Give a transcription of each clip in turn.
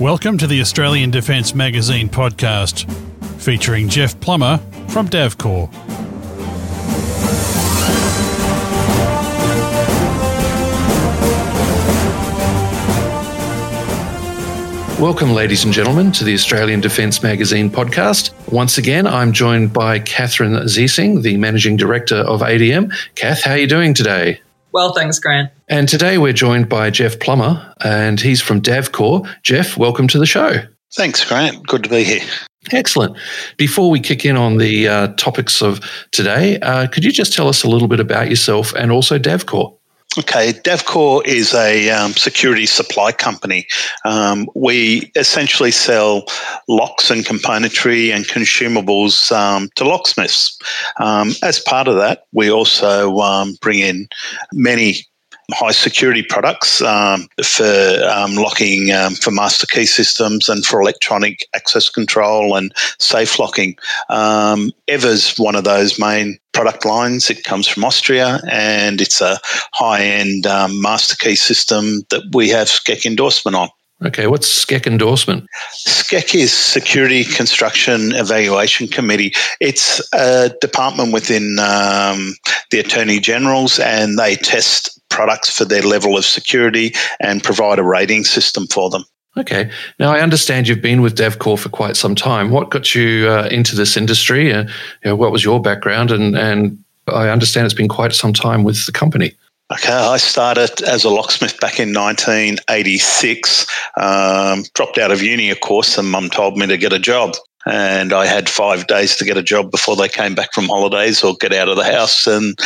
Welcome to the Australian Defence Magazine podcast, featuring Jeff Plummer from DAVCOR. Welcome, ladies and gentlemen, to the Australian Defence Magazine podcast. Once again, I'm joined by Katherine Ziesing, the Managing Director of ADM. Kath, how are you doing today? Well, thanks, Grant. And today we're joined by Jeff Plummer, and he's from Davcor. Jeff, welcome to the show. Thanks, Grant. Good to be here. Excellent. Before we kick in on the uh, topics of today, uh, could you just tell us a little bit about yourself and also Davcor? Okay, Davcorp is a um, security supply company. Um, we essentially sell locks and componentry and consumables um, to locksmiths. Um, as part of that, we also um, bring in many high security products um, for um, locking um, for master key systems and for electronic access control and safe locking. Um, EVVA's one of those main product lines. It comes from Austria and it's a high end um, master key system that we have SCEC endorsement on. Okay, what's SCEC endorsement? SCEC is Security Construction Evaluation Committee. It's a department within um, the Attorney General's, and they test products for their level of security and provide a rating system for them. Okay. Now, I understand you've been with Davcor for quite some time. What got you uh, into this industry? Uh, you know, what was your background? And, and I understand it's been quite some time with the company. Okay, I started as a locksmith back in 1986. Um, dropped out of uni, of course, and mum told me to get a job. And I had five days to get a job before they came back from holidays or get out of the house. And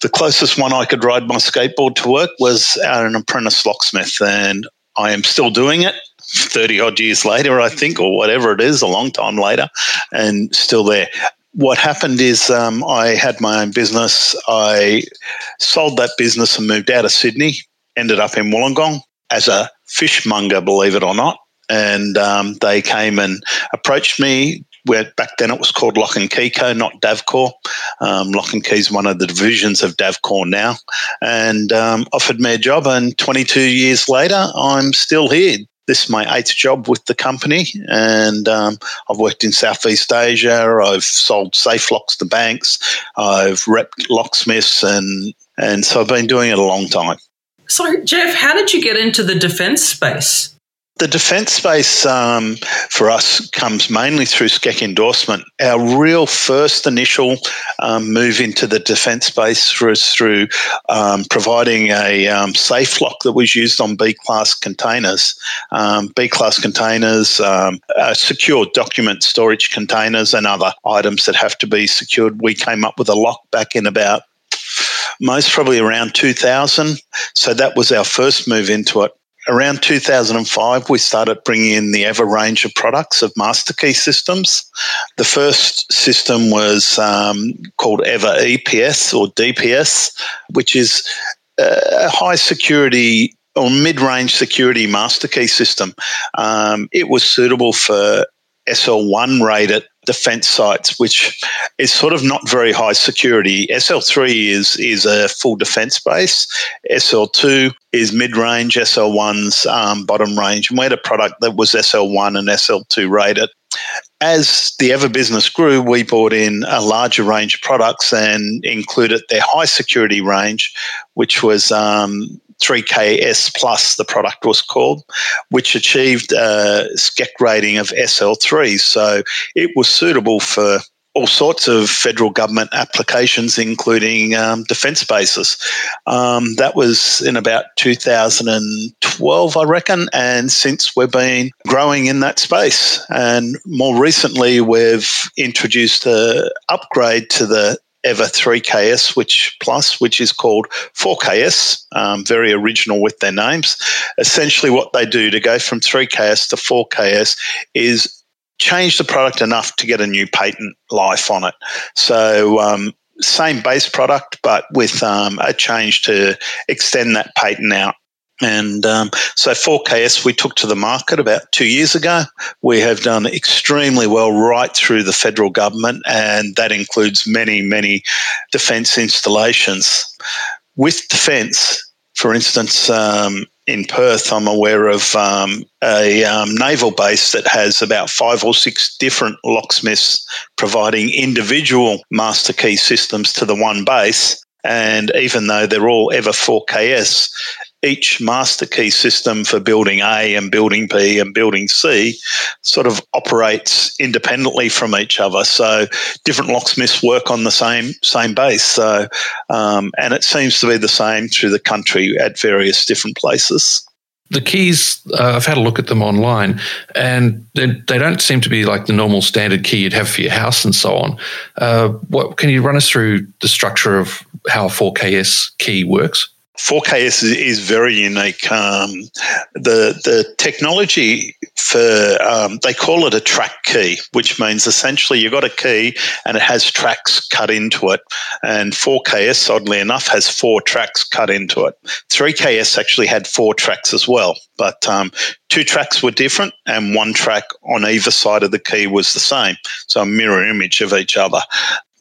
the closest one I could ride my skateboard to work was an apprentice locksmith. And I am still doing it 30 odd years later, I think, or whatever it is, a long time later, and still there what happened is um, I had my own business. I sold that business and moved out of Sydney, ended up in Wollongong as a fishmonger, believe it or not. And um, they came and approached me. Where back then it was called Lock and Key Co, not Davcor. Um, Lock and Key is one of the divisions of Davcor now, and um, offered me a job. And 22 years later, I'm still here this is my eighth job with the company, and um, I've worked in Southeast Asia. I've sold safe locks to banks. I've repped locksmiths, and and so I've been doing it a long time. So, Jeff, how did you get into the defence space? The defence space um, for us comes mainly through SCEC endorsement. Our real first initial um, move into the defence space was through um, providing a um, safe lock that was used on B class containers. Um, B class containers, um, secure document storage containers, and other items that have to be secured. We came up with a lock back in about most probably around 2000. So that was our first move into it around 2005, we started bringing in the EVVA range of products of master key systems. The first system was um, called EVVA EPS or DPS, which is a high security or mid range security master key system. Um, it was suitable for SL1 rated defense sites, which is sort of not very high security. SL3 is is a full defense base. SL2 is mid range. SL1's um, bottom range. And we had a product that was SL1 and SL2 rated. As the EVVA business grew, we brought in a larger range of products and included their high security range, which was um, 3KS Plus, the product was called, which achieved a SCEC rating of SL3. So it was suitable for all sorts of federal government applications, including um, defence bases. Um, that was in about 2012, I reckon, and since we've been growing in that space. And more recently, we've introduced an upgrade to the EVVA 3KS, which plus, which is called 4KS, um, very original with their names. Essentially, what they do to go from 3KS to 4KS is change the product enough to get a new patent life on it. So, um, same base product, but with um, a change to extend that patent out. And um, so 4KS we took to the market about two years ago. We have done extremely well right through the federal government, and that includes many, many defence installations. With defence, for instance, um, in Perth, I'm aware of um, a um, naval base that has about five or six different locksmiths providing individual master key systems to the one base. And even though they're all EVVA 4KS, each master key system for building A and building B and building C sort of operates independently from each other. So different locksmiths work on the same same base. So um, and it seems to be the same through the country at various different places. The keys, uh, I've had a look at them online, and they, they, don't seem to be like the normal standard key you'd have for your house and so on. Uh, what can you run us through the structure of how a 4KS key works? 4KS is, is very unique. Um, the the technology for um, they call it a track key, which means essentially you've got a key and it has tracks cut into it. And 4KS, oddly enough, has four tracks cut into it. 3KS actually had four tracks as well, but um, two tracks were different and one track on either side of the key was the same. So a mirror image of each other.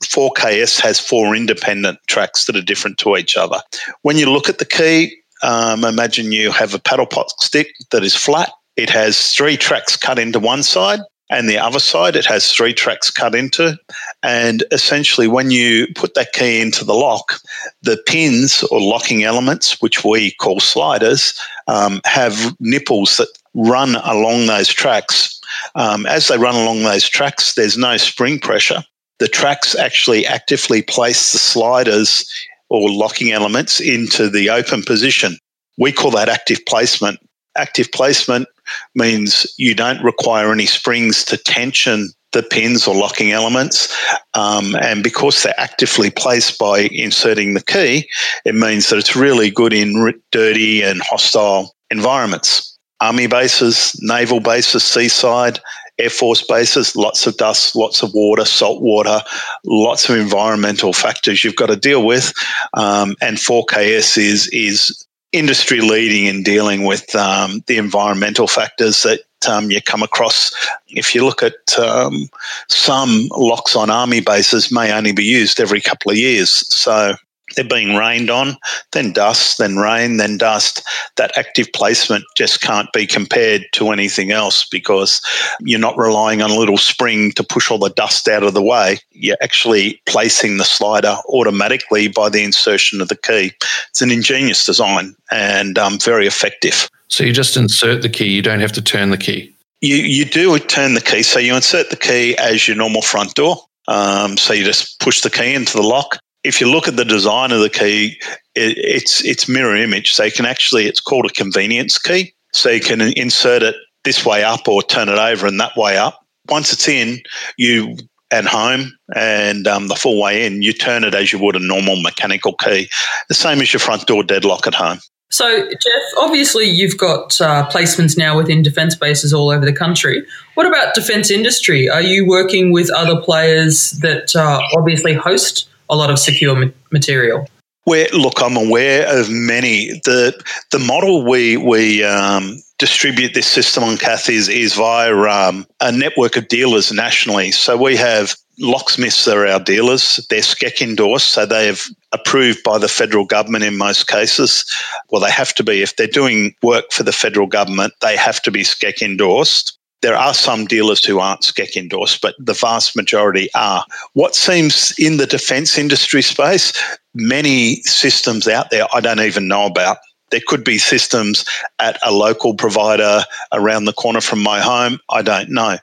4KS has four independent tracks that are different to each other. When you look at the key, um, imagine you have a paddle pop stick that is flat. It has three tracks cut into one side, and the other side it has three tracks cut into. And essentially, when you put that key into the lock, the pins or locking elements, which we call sliders, um, have nipples that run along those tracks. Um, as they run along those tracks, there's no spring pressure the tracks actually actively place the sliders or locking elements into the open position. We call that active placement. Active placement means you don't require any springs to tension the pins or locking elements. Um, and because they're actively placed by inserting the key, it means that it's really good in dirty and hostile environments. Army bases, naval bases, seaside, Air Force bases, lots of dust, lots of water, salt water, lots of environmental factors you've got to deal with. Um, and 4KS is is industry leading in dealing with um, the environmental factors that um, you come across. If you look at um, some locks on army bases, may only be used every couple of years. So they're being rained on, then dust, then rain, then dust. That active placement just can't be compared to anything else because you're not relying on a little spring to push all the dust out of the way. You're actually placing the slider automatically by the insertion of the key. It's an ingenious design and um, very effective. So you just insert the key, you don't have to turn the key. You, you do turn the key. So you insert the key as your normal front door. Um, so you just push the key into the lock if you look at the design of the key, it, it's it's mirror image. So you can actually it's called a convenience key. So you can insert it this way up or turn it over and that way up. Once it's in, you at home and um, the full way in, you turn it as you would a normal mechanical key, the same as your front door deadlock at home. So, Jeff, obviously you've got uh, placements now within defence bases all over the country. What about defence industry? Are you working with other players that uh, obviously host a lot of secure ma- material? Where look, I'm aware of many. the The model we we um, distribute this system on, Kath, is is via um, a network of dealers nationally. So we have locksmiths are our dealers. They're SCEC endorsed, so they have approved by the federal government in most cases. Well, they have to be if they're doing work for the federal government. They have to be SCEC endorsed. There are some dealers who aren't SCEC endorsed, but the vast majority are. What seems in the defence industry space, many systems out there I don't even know about. There could be systems at a local provider around the corner from my home. I don't know.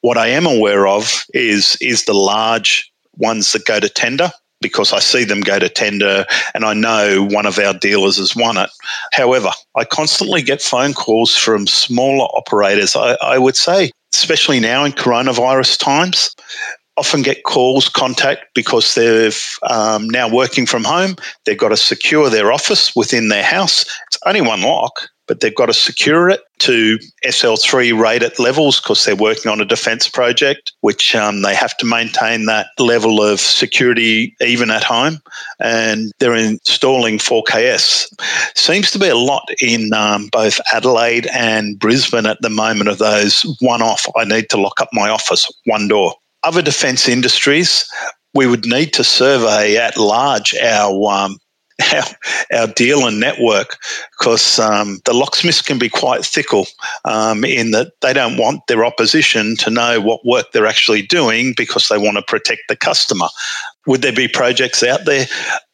What I am aware of is is the large ones that go to tender because I see them go to tender and I know one of our dealers has won it. However, I constantly get phone calls from smaller operators. I, I would say, especially now in coronavirus times, often get calls, contact because they're um, now working from home. They've got to secure their office within their house. It's only one lock but they've got to secure it to SL3 rated levels because they're working on a defence project, which um, they have to maintain that level of security even at home. And they're installing 4KS. Seems to be a lot in um, both Adelaide and Brisbane at the moment of those one off. I need to lock up my office, one door. Other defence industries, we would need to survey at large our um, our, our dealer network because um, the locksmiths can be quite fickle um, in that they don't want their opposition to know what work they're actually doing because they want to protect the customer. Would there be projects out there?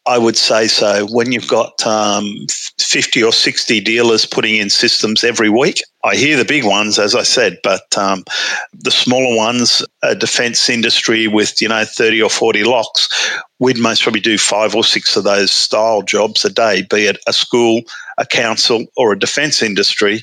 I would say so. When you've got um, 50 or 60 dealers putting in systems every week, I hear the big ones, as I said, but um, the smaller ones, a defence industry with, you know, 30 or 40 locks, we'd most probably do five or six of those style jobs a day, be it a school, a council, or a defence industry.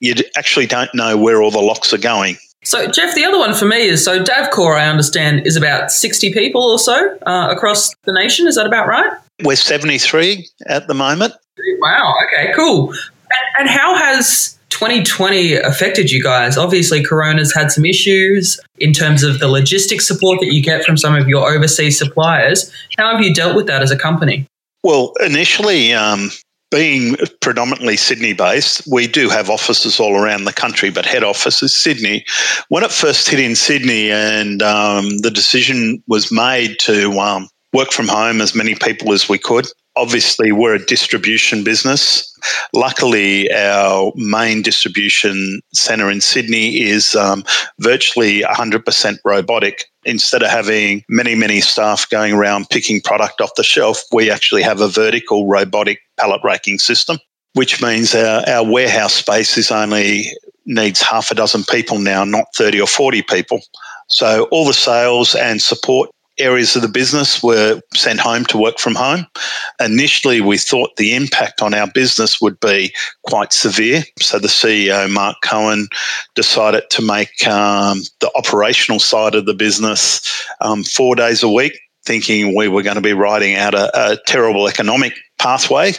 You actually don't know where all the locks are going. So, Jeff, the other one for me is so DavCor, I understand, is about 60 people or so uh, across the nation. Is that about right? We're 73 at the moment. Wow. Okay, cool. And, and how has 2020 affected you guys? Obviously, Corona's had some issues in terms of the logistics support that you get from some of your overseas suppliers. How have you dealt with that as a company? Well, initially, um, being predominantly Sydney based, we do have offices all around the country, but head office is Sydney. When it first hit in Sydney and um, the decision was made to um, work from home as many people as we could, obviously we're a distribution business. Luckily, our main distribution centre in Sydney is um, virtually 100% robotic. Instead of having many, many staff going around picking product off the shelf, we actually have a vertical robotic pallet racking system, which means our, our warehouse space is only needs half a dozen people now, not 30 or 40 people. So all the sales and support areas of the business were sent home to work from home. Initially, we thought the impact on our business would be quite severe. So the CEO, Mark Cohen, decided to make um, the operational side of the business um, four days a week, thinking we were going to be riding out a, a terrible economic pathway.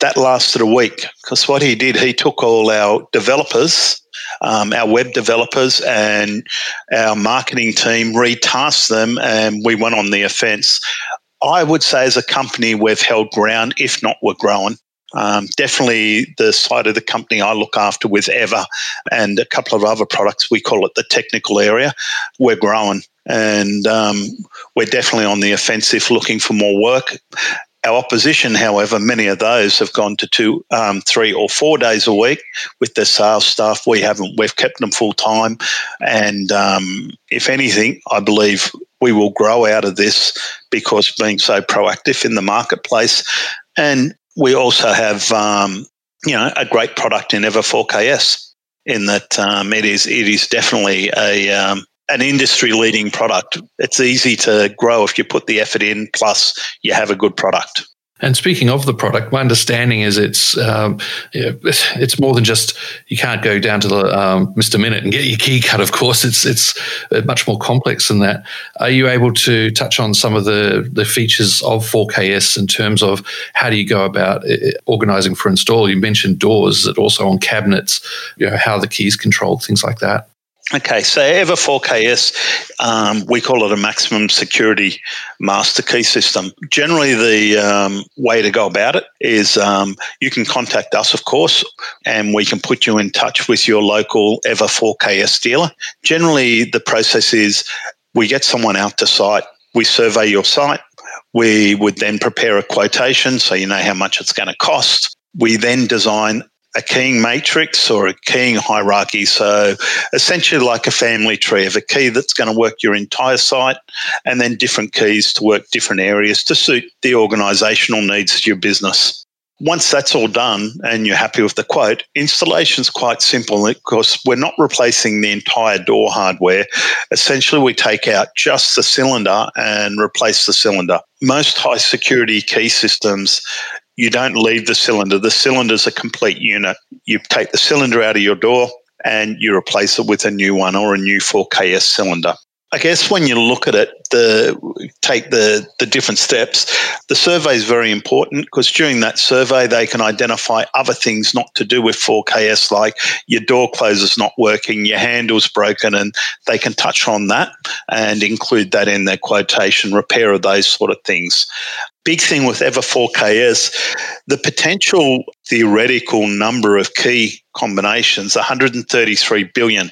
That lasted a week because what he did, he took all our developers um, our web developers and our marketing team retasked them, and we went on the offence. I would say, as a company, we've held ground, if not, we're growing. Um, definitely the side of the company I look after with EVVA and a couple of other products, we call it the technical area, we're growing. And um, we're definitely on the offensive looking for more work. Our opposition, however, many of those have gone to two, um, three, or four days a week with their sales staff. We haven't. We've kept them full time, and um, if anything, I believe we will grow out of this because being so proactive in the marketplace, and we also have, um, you know, a great product in EVVA 4KS. In that um, it is, it is definitely a um, an industry leading product. It's easy to grow if you put the effort in, plus you have a good product. And speaking of the product, my understanding is it's um, it's more than just you can't go down to the um, Mr. Minit and get your key cut. Of course, it's it's uh, much more complex than that. Are you able to touch on some of the the features of 4KS in terms of how do you go about uh, organizing for install? You mentioned doors, that also on cabinets, you know how the keys controlled, things like that. Okay, so EVVA 4KS, um, we call it a maximum security master key system. Generally, the um, way to go about it is um, you can contact us, of course, and we can put you in touch with your local EVVA 4KS dealer. Generally, the process is we get someone out to site, we survey your site, we would then prepare a quotation so you know how much it's going to cost. We then design a keying matrix or a keying hierarchy. So essentially like a family tree of a key that's going to work your entire site and then different keys to work different areas to suit the organizational needs of your business. Once that's all done and you're happy with the quote, installation is quite simple because we're not replacing the entire door hardware. Essentially, we take out just the cylinder and replace the cylinder. Most high security key systems you don't leave the cylinder. The cylinder's a complete unit. You take the cylinder out of your door and you replace it with a new one or a new 4KS cylinder. I guess when you look at it, the take the the different steps. The survey is very important because during that survey they can identify other things not to do with 4KS, like your door closer's not working, your handle's broken, and they can touch on that and include that in their quotation, repair of those sort of things big thing with EVVA 4KS the potential theoretical number of key combinations 133 billion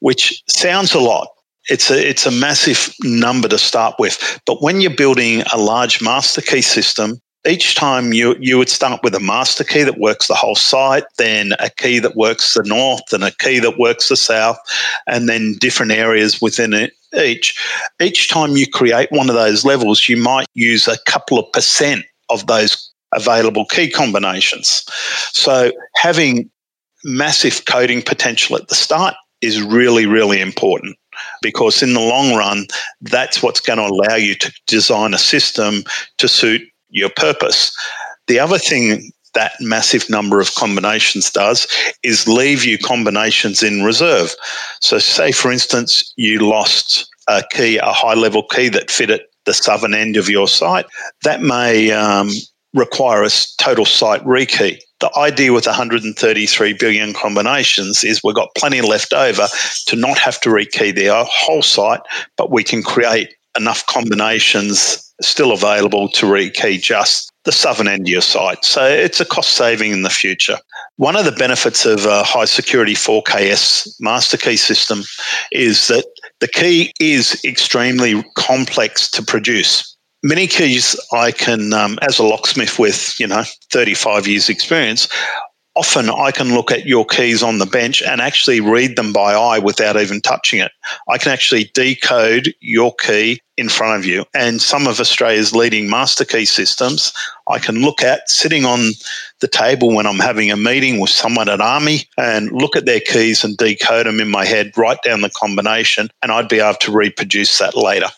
which sounds a lot it's a it's a massive number to start with but when you're building a large master key system each time you you would start with a master key that works the whole site, then a key that works the north, and a key that works the south, and then different areas within it each. Each time you create one of those levels, you might use a couple of percent of those available key combinations. So having massive coding potential at the start is really, really important because in the long run, that's what's going to allow you to design a system to suit your purpose. The other thing that massive number of combinations does is leave you combinations in reserve. So, say for instance, you lost a key, a high level key that fit at the southern end of your site, that may um, require a total site rekey. The idea with 133 billion combinations is we've got plenty left over to not have to rekey the whole site, but we can create enough combinations still available to rekey just the southern end of your site. So it's a cost saving in the future. One of the benefits of a high security 4KS master key system is that the key is extremely complex to produce many keys I can, um, as a locksmith with, you know, 35 years experience, often I can look at your keys on the bench and actually read them by eye without even touching it. I can actually decode your key in front of you. And some of Australia's leading master key systems I can look at sitting on the table when I'm having a meeting with someone at Army and look at their keys and decode them in my head, write down the combination, and I'd be able to reproduce that later.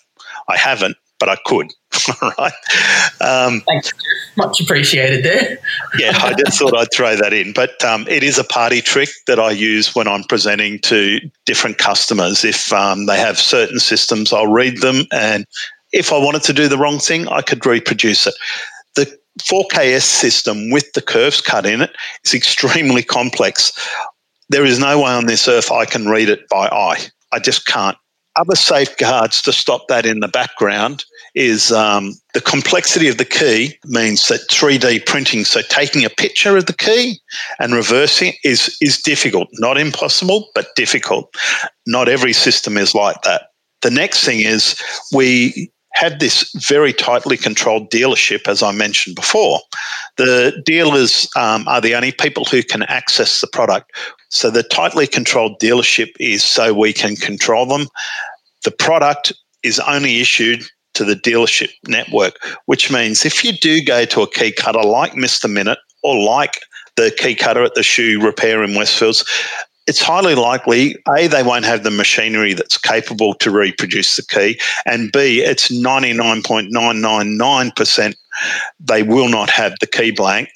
I haven't, but I could. right. Um, Thanks. Much appreciated there. yeah, I just thought I'd throw that in. But um, it is a party trick that I use when I'm presenting to different customers. If um, they have certain systems, I'll read them. And if I wanted to do the wrong thing, I could reproduce it. The 4KS system with the curves cut in it is extremely complex. There is no way on this earth I can read it by eye. I just can't other safeguards to stop that in the background is um, the complexity of the key means that 3D printing, so taking a picture of the key and reversing is, is difficult. Not impossible, but difficult. Not every system is like that. The next thing is we have this very tightly controlled dealership, as I mentioned before. The dealers um, are the only people who can access the product. So the tightly controlled dealership is so we can control them. The product is only issued to the dealership network, which means if you do go to a key cutter like Mr. Minit or like the key cutter at the shoe repair in Westfields, it's highly likely A, they won't have the machinery that's capable to reproduce the key, and B, it's 99.999% they will not have the key blank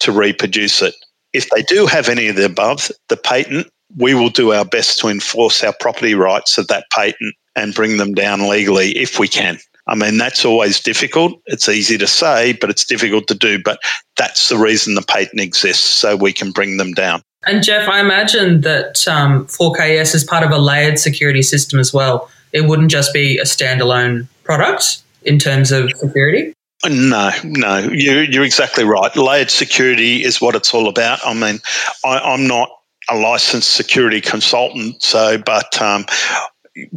to reproduce it. If they do have any of the above, the patent, we will do our best to enforce our property rights of that patent and bring them down legally if we can. I mean, that's always difficult. It's easy to say, but it's difficult to do. But that's the reason the patent exists, so we can bring them down. And Jeff, I imagine that um, 4KS is part of a layered security system as well. It wouldn't just be a standalone product in terms of security. No, no, you, you're exactly right. Layered security is what it's all about. I mean, I, I'm not a licensed security consultant, so but um,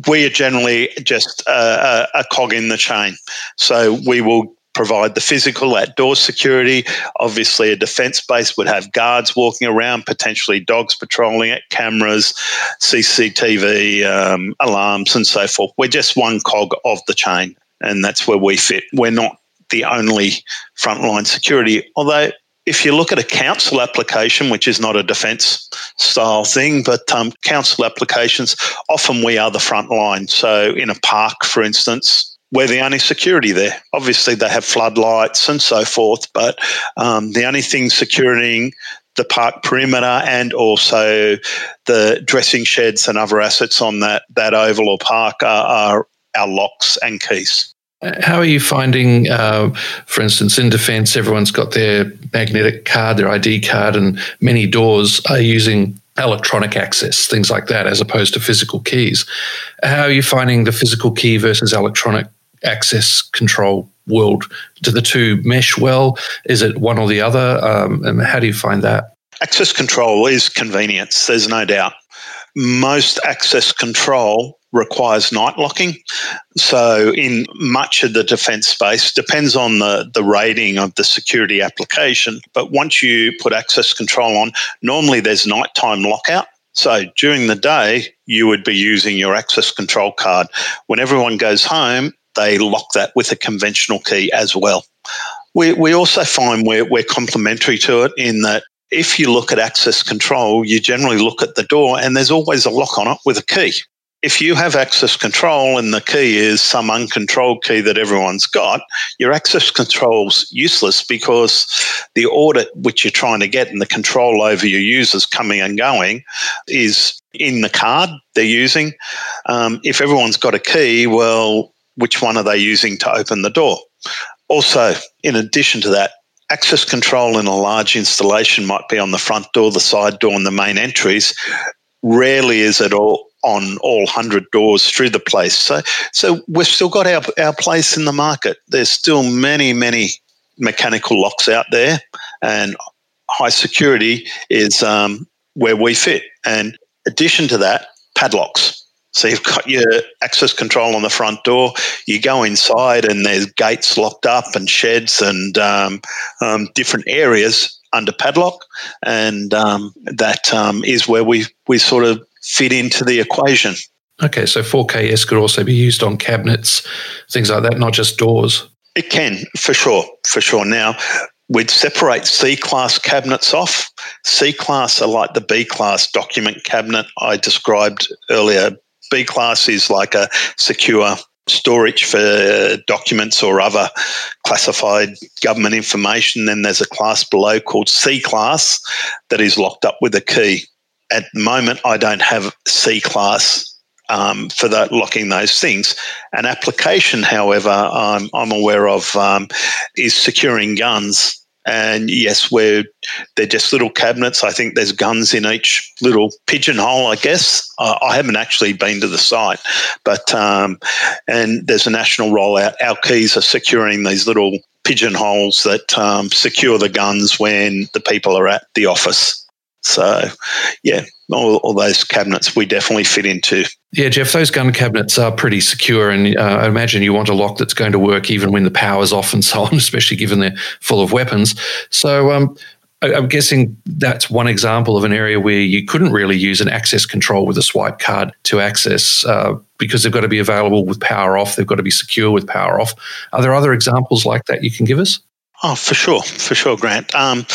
we are generally just a, a, cog in the chain. So we will provide the physical outdoor security. Obviously, a defence base would have guards walking around, potentially dogs patrolling it, cameras, CCTV, um, alarms, and so forth. We're just one cog of the chain, and that's where we fit. We're not the only frontline security, although if you look at a council application, which is not a defence style thing, but um, council applications, often we are the front line. So in a park, for instance, we're the only security there. Obviously, they have floodlights and so forth, but um, the only thing securing the park perimeter and also the dressing sheds and other assets on that that oval or park are, are our locks and keys. How are you finding, uh, for instance, in defence, everyone's got their magnetic card, their ID card, and many doors are using electronic access, things like that, as opposed to physical keys. How are you finding the physical key versus electronic access control world? Do the two mesh well? Is it one or the other? Um, and how do you find that? Access control is convenience, there's no doubt. Most access control requires night locking. So, in much of the defense space, depends on the, the rating of the security application. But once you put access control on, normally there's nighttime lockout. So, during the day, you would be using your access control card. When everyone goes home, they lock that with a conventional key as well. We, we also find we're, we're complementary to it in that if you look at access control, you generally look at the door and there's always a lock on it with a key if you have access control and the key is some uncontrolled key that everyone's got, your access control's useless because the audit which you're trying to get and the control over your users coming and going is in the card they're using. Um, if everyone's got a key, well, which one are they using to open the door? Also, in addition to that, access control in a large installation might be on the front door, the side door, and the main entries. Rarely is it all on all 100 doors through the place. So, so we've still got our, our place in the market. There's still many, many mechanical locks out there, and high security is um, where we fit. And addition to that, padlocks. So you've got your access control on the front door. You go inside, and there's gates locked up, and sheds, and um, um, different areas under padlock, and um, that um, is where we we sort of fit into the equation. Okay, so 4KS could also be used on cabinets, things like that, not just doors. It can, for sure, for sure. Now, we'd separate C class cabinets off. C class are like the B class document cabinet I described earlier. B class is like a secure storage for documents or other classified government information. Then there's a class below called C class that is locked up with a key at the moment, I don't have C class um, for that locking those things. An application, however, I'm, I'm aware of um, is securing guns. And yes, we're they're just little cabinets. I think there's guns in each little pigeonhole. I guess uh, I haven't actually been to the site, but um, and there's a national rollout. Our keys are securing these little pigeonholes that um, secure the guns when the people are at the office. So, yeah, all, all, those cabinets we definitely fit into. Yeah, Jeff, those gun cabinets are pretty secure, and uh, I imagine you want a lock that's going to work even when the power's off and so on, especially given they're full of weapons. So, um, I, I'm guessing that's one example of an area where you couldn't really use an access control with a swipe card to access uh, because they've got to be available with power off. They've got to be secure with power off. Are there other examples like that you can give us? Oh, for sure, for sure, Grant. Um,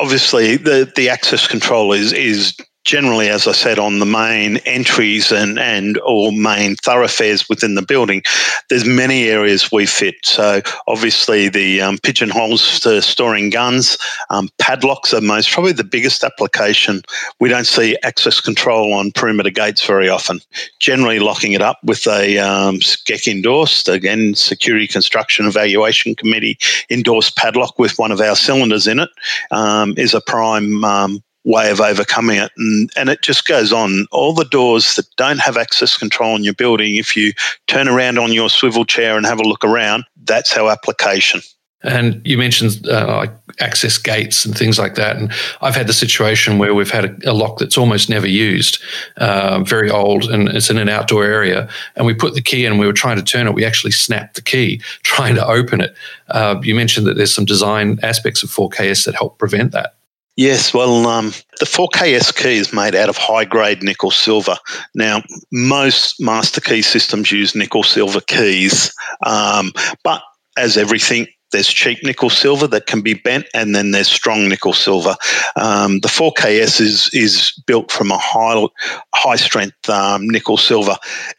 obviously the the access control is is generally, as I said, on the main entries and, and or main thoroughfares within the building, there's many areas we fit. So obviously the um, pigeonholes for storing guns, um, padlocks are most probably the biggest application. We don't see access control on perimeter gates very often. Generally locking it up with a um, endorsed, again, Security Construction Evaluation Committee endorsed padlock with one of our cylinders in it um, is a prime um, way of overcoming it. And, and it just goes on. All the doors that don't have access control in your building, if you turn around on your swivel chair and have a look around, that's our application. And you mentioned uh, like access gates and things like that. And I've had the situation where we've had a, a lock that's almost never used, uh, very old, and it's in an outdoor area. And we put the key in, we were trying to turn it. We actually snapped the key trying to open it. Uh, you mentioned that there's some design aspects of 4KS that help prevent that. Yes, well, um, the 4KS key is made out of high grade nickel silver. Now, most master key systems use nickel silver keys, um, but as everything, there's cheap nickel silver that can be bent, and then there's strong nickel silver. Um, the 4KS is is built from a high high strength um, nickel silver.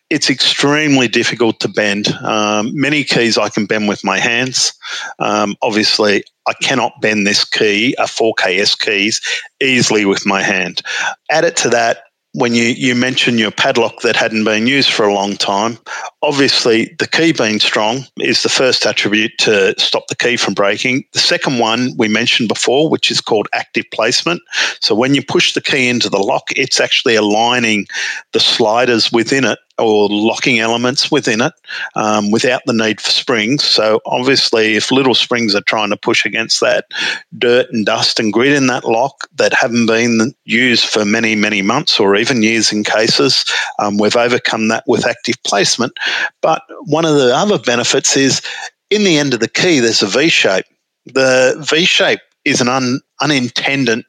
It's extremely difficult to bend. Um, many keys I can bend with my hands. Um, obviously, I cannot bend this key, a 4KS keys, easily with my hand. Add it to that when you, you mentioned your padlock that hadn't been used for a long time, obviously, the key being strong is the first attribute to stop the key from breaking. The second one we mentioned before, which is called active placement. So when you push the key into the lock, it's actually aligning the sliders within it or locking elements within it um, without the need for springs. So, obviously, if little springs are trying to push against that dirt and dust and grit in that lock that haven't been used for many, many months or even years in cases, um, we've overcome that with active placement. But one of the other benefits is in the end of the key, there's a V shape. The V shape is an un, unintended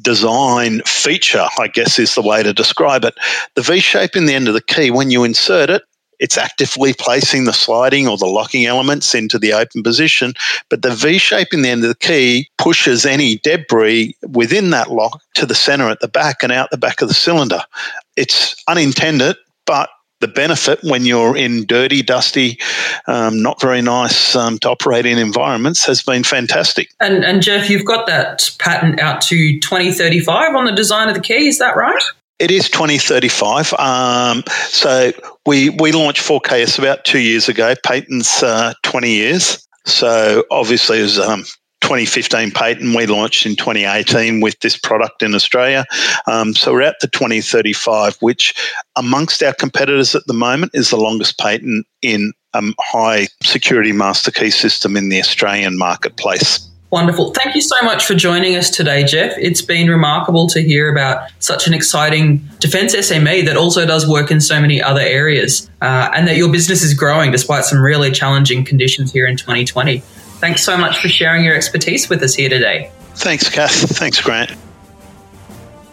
design feature, I guess is the way to describe it. The V shape in the end of the key, when you insert it, it's actively placing the sliding or the locking elements into the open position, but the V shape in the end of the key pushes any debris within that lock to the center at the back and out the back of the cylinder. It's unintended, but the benefit when you're in dirty, dusty, um, not very nice um, to operate in environments has been fantastic. And, and Jeff, you've got that patent out to 2035 on the design of the key, is that right? It is 2035. Um, so we we launched 4KS about two years ago. Patents uh, 20 years. So obviously, it was um, 2015 patent. We launched in 2018 with this product in Australia. Um, so we're at the 2035, which amongst our competitors at the moment is the longest patent in a high security master key system in the Australian marketplace. Wonderful. Thank you so much for joining us today, Jeff. It's been remarkable to hear about such an exciting defense SME that also does work in so many other areas uh, and that your business is growing despite some really challenging conditions here in 2020. Thanks so much for sharing your expertise with us here today. Thanks, Kath. Thanks, Grant.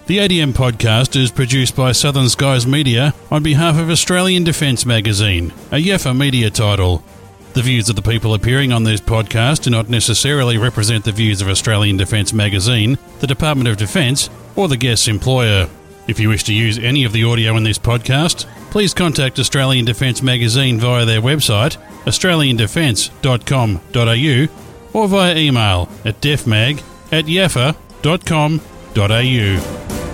The ADM podcast is produced by Southern Skies Media on behalf of Australian Defence Magazine, a Yaffa media title. The views of the people appearing on this podcast do not necessarily represent the views of Australian Defence Magazine, the Department of Defence, or the guest's employer. If you wish to use any of the audio in this podcast, please contact Australian Defence Magazine via their website, australiandefence.com.au, or via email at defmag at yaffa.com.au.